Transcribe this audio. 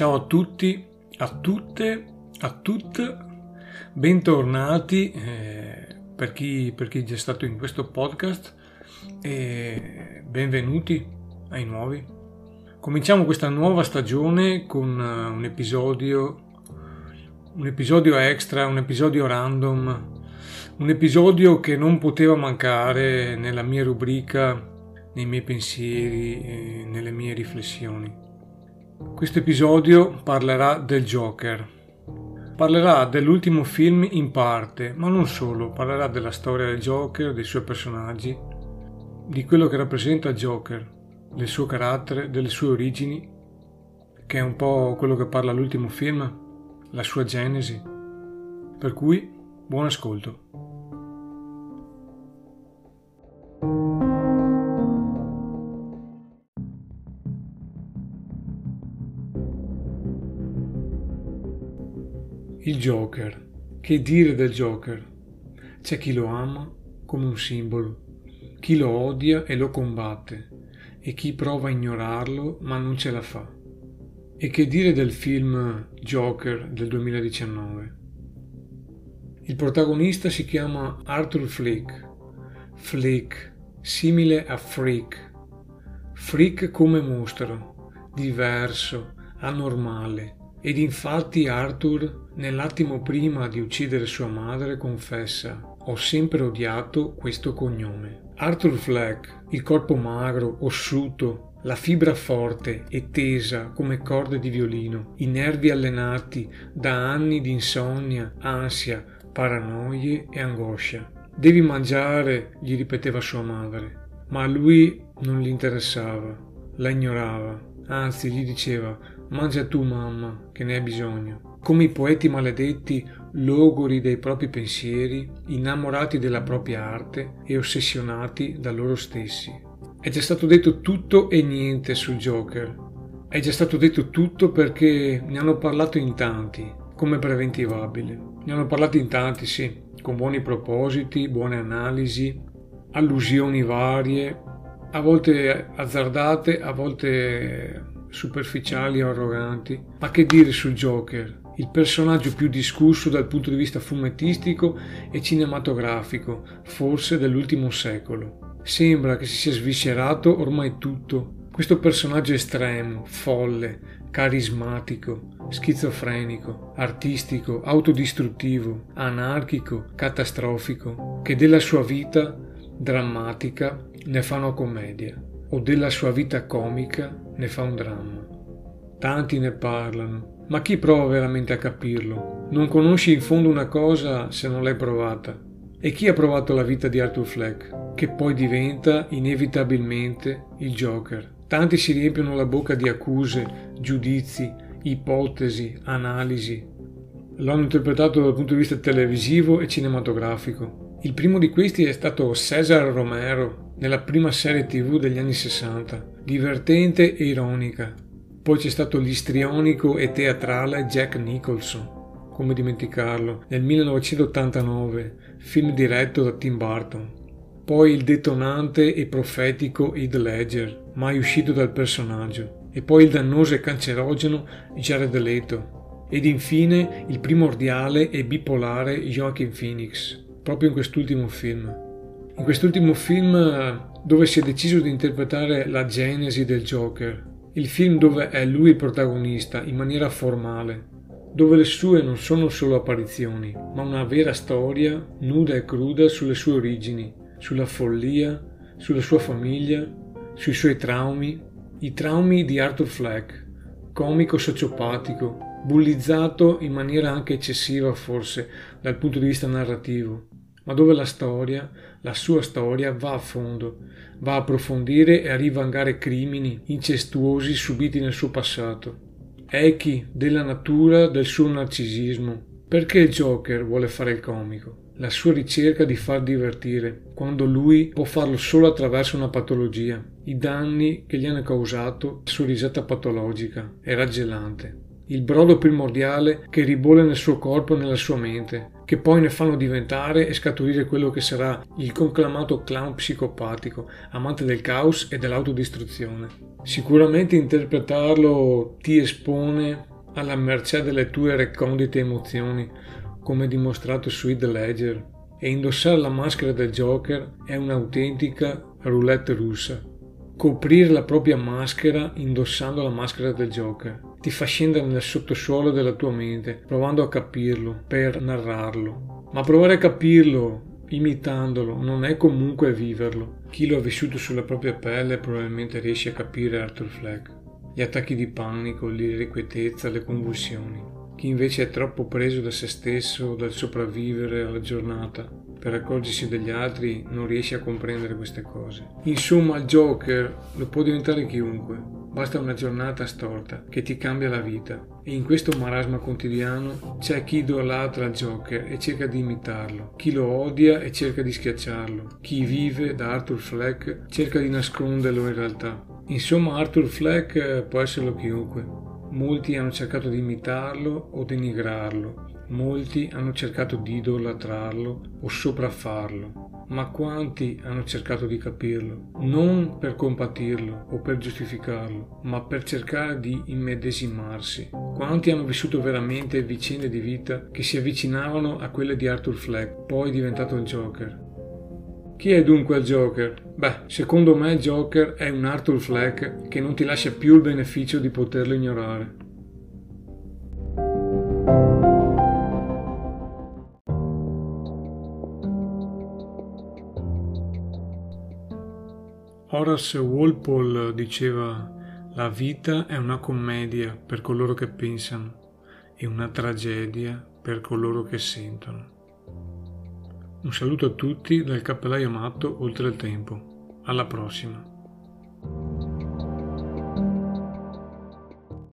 Ciao a tutti, a tutte, a tutte, bentornati eh, per, chi, per chi è stato in questo podcast e benvenuti ai nuovi. Cominciamo questa nuova stagione con eh, un episodio, un episodio extra, un episodio random, un episodio che non poteva mancare nella mia rubrica, nei miei pensieri nelle mie riflessioni. Questo episodio parlerà del Joker. Parlerà dell'ultimo film in parte, ma non solo, parlerà della storia del Joker, dei suoi personaggi, di quello che rappresenta Joker, del suo carattere, delle sue origini, che è un po' quello che parla l'ultimo film, la sua genesi. Per cui, buon ascolto. Il Joker. Che dire del Joker? C'è chi lo ama come un simbolo, chi lo odia e lo combatte, e chi prova a ignorarlo ma non ce la fa. E che dire del film Joker del 2019? Il protagonista si chiama Arthur Flick. Flick, simile a Freak. Freak come mostro, diverso, anormale, ed infatti Arthur, nell'attimo prima di uccidere sua madre, confessa ho sempre odiato questo cognome. Arthur Fleck, il corpo magro, ossuto, la fibra forte e tesa come corde di violino, i nervi allenati da anni di insonnia, ansia, paranoie e angoscia. Devi mangiare, gli ripeteva sua madre, ma a lui non gli interessava, la ignorava, anzi gli diceva Mangia tu, mamma, che ne hai bisogno. Come i poeti maledetti, logori dei propri pensieri, innamorati della propria arte e ossessionati da loro stessi. È già stato detto tutto e niente sul Joker. È già stato detto tutto perché ne hanno parlato in tanti, come preventivabile. Ne hanno parlato in tanti, sì, con buoni propositi, buone analisi, allusioni varie, a volte azzardate, a volte superficiali o arroganti. Ma che dire sul Joker? Il personaggio più discusso dal punto di vista fumettistico e cinematografico, forse dell'ultimo secolo. Sembra che si sia sviscerato ormai tutto. Questo personaggio estremo, folle, carismatico, schizofrenico, artistico, autodistruttivo, anarchico, catastrofico, che della sua vita drammatica ne fa una commedia o della sua vita comica ne fa un dramma. Tanti ne parlano, ma chi prova veramente a capirlo? Non conosci in fondo una cosa se non l'hai provata. E chi ha provato la vita di Arthur Fleck, che poi diventa inevitabilmente il Joker? Tanti si riempiono la bocca di accuse, giudizi, ipotesi, analisi. Lo hanno interpretato dal punto di vista televisivo e cinematografico. Il primo di questi è stato Cesar Romero, nella prima serie tv degli anni 60, divertente e ironica. Poi c'è stato l'istrionico e teatrale Jack Nicholson, come dimenticarlo, nel 1989, film diretto da Tim Burton. Poi il detonante e profetico Heath Ledger, mai uscito dal personaggio. E poi il dannoso e cancerogeno Jared Leto. Ed infine il primordiale e bipolare Joaquin Phoenix, proprio in quest'ultimo film. In quest'ultimo film dove si è deciso di interpretare la genesi del Joker, il film dove è lui il protagonista in maniera formale, dove le sue non sono solo apparizioni, ma una vera storia nuda e cruda sulle sue origini, sulla follia, sulla sua famiglia, sui suoi traumi, i traumi di Arthur Fleck, comico sociopatico, bullizzato in maniera anche eccessiva forse dal punto di vista narrativo, ma dove la storia, la sua storia, va a fondo, va a approfondire e a rivangare crimini incestuosi subiti nel suo passato. Echi della natura del suo narcisismo. Perché il Joker vuole fare il comico? La sua ricerca di far divertire, quando lui può farlo solo attraverso una patologia. I danni che gli hanno causato la sua risata patologica e raggelante il brodo primordiale che ribolle nel suo corpo e nella sua mente, che poi ne fanno diventare e scaturire quello che sarà il conclamato clown psicopatico, amante del caos e dell'autodistruzione. Sicuramente interpretarlo ti espone alla mercé delle tue recondite emozioni, come dimostrato su Heath Ledger, e indossare la maschera del Joker è un'autentica roulette russa. Coprire la propria maschera indossando la maschera del Joker ti fa scendere nel sottosuolo della tua mente, provando a capirlo, per narrarlo. Ma provare a capirlo, imitandolo, non è comunque viverlo. Chi lo ha vissuto sulla propria pelle probabilmente riesce a capire Arthur Fleck. Gli attacchi di panico, l'irrequietezza, le convulsioni. Chi invece è troppo preso da se stesso, dal sopravvivere alla giornata, per accorgersi degli altri, non riesce a comprendere queste cose. Insomma, il Joker lo può diventare chiunque, Basta una giornata storta che ti cambia la vita. E in questo marasma quotidiano c'è chi idolatra il Joker e cerca di imitarlo, chi lo odia e cerca di schiacciarlo, chi vive da Arthur Fleck cerca di nasconderlo in realtà. Insomma Arthur Fleck può esserlo chiunque. Molti hanno cercato di imitarlo o denigrarlo, molti hanno cercato di idolatrarlo o sopraffarlo ma quanti hanno cercato di capirlo, non per compatirlo o per giustificarlo, ma per cercare di immedesimarsi. Quanti hanno vissuto veramente vicende di vita che si avvicinavano a quelle di Arthur Fleck, poi diventato il Joker. Chi è dunque il Joker? Beh, secondo me il Joker è un Arthur Fleck che non ti lascia più il beneficio di poterlo ignorare. Horace Walpole diceva la vita è una commedia per coloro che pensano e una tragedia per coloro che sentono. Un saluto a tutti dal cappellaio matto oltre il tempo. Alla prossima.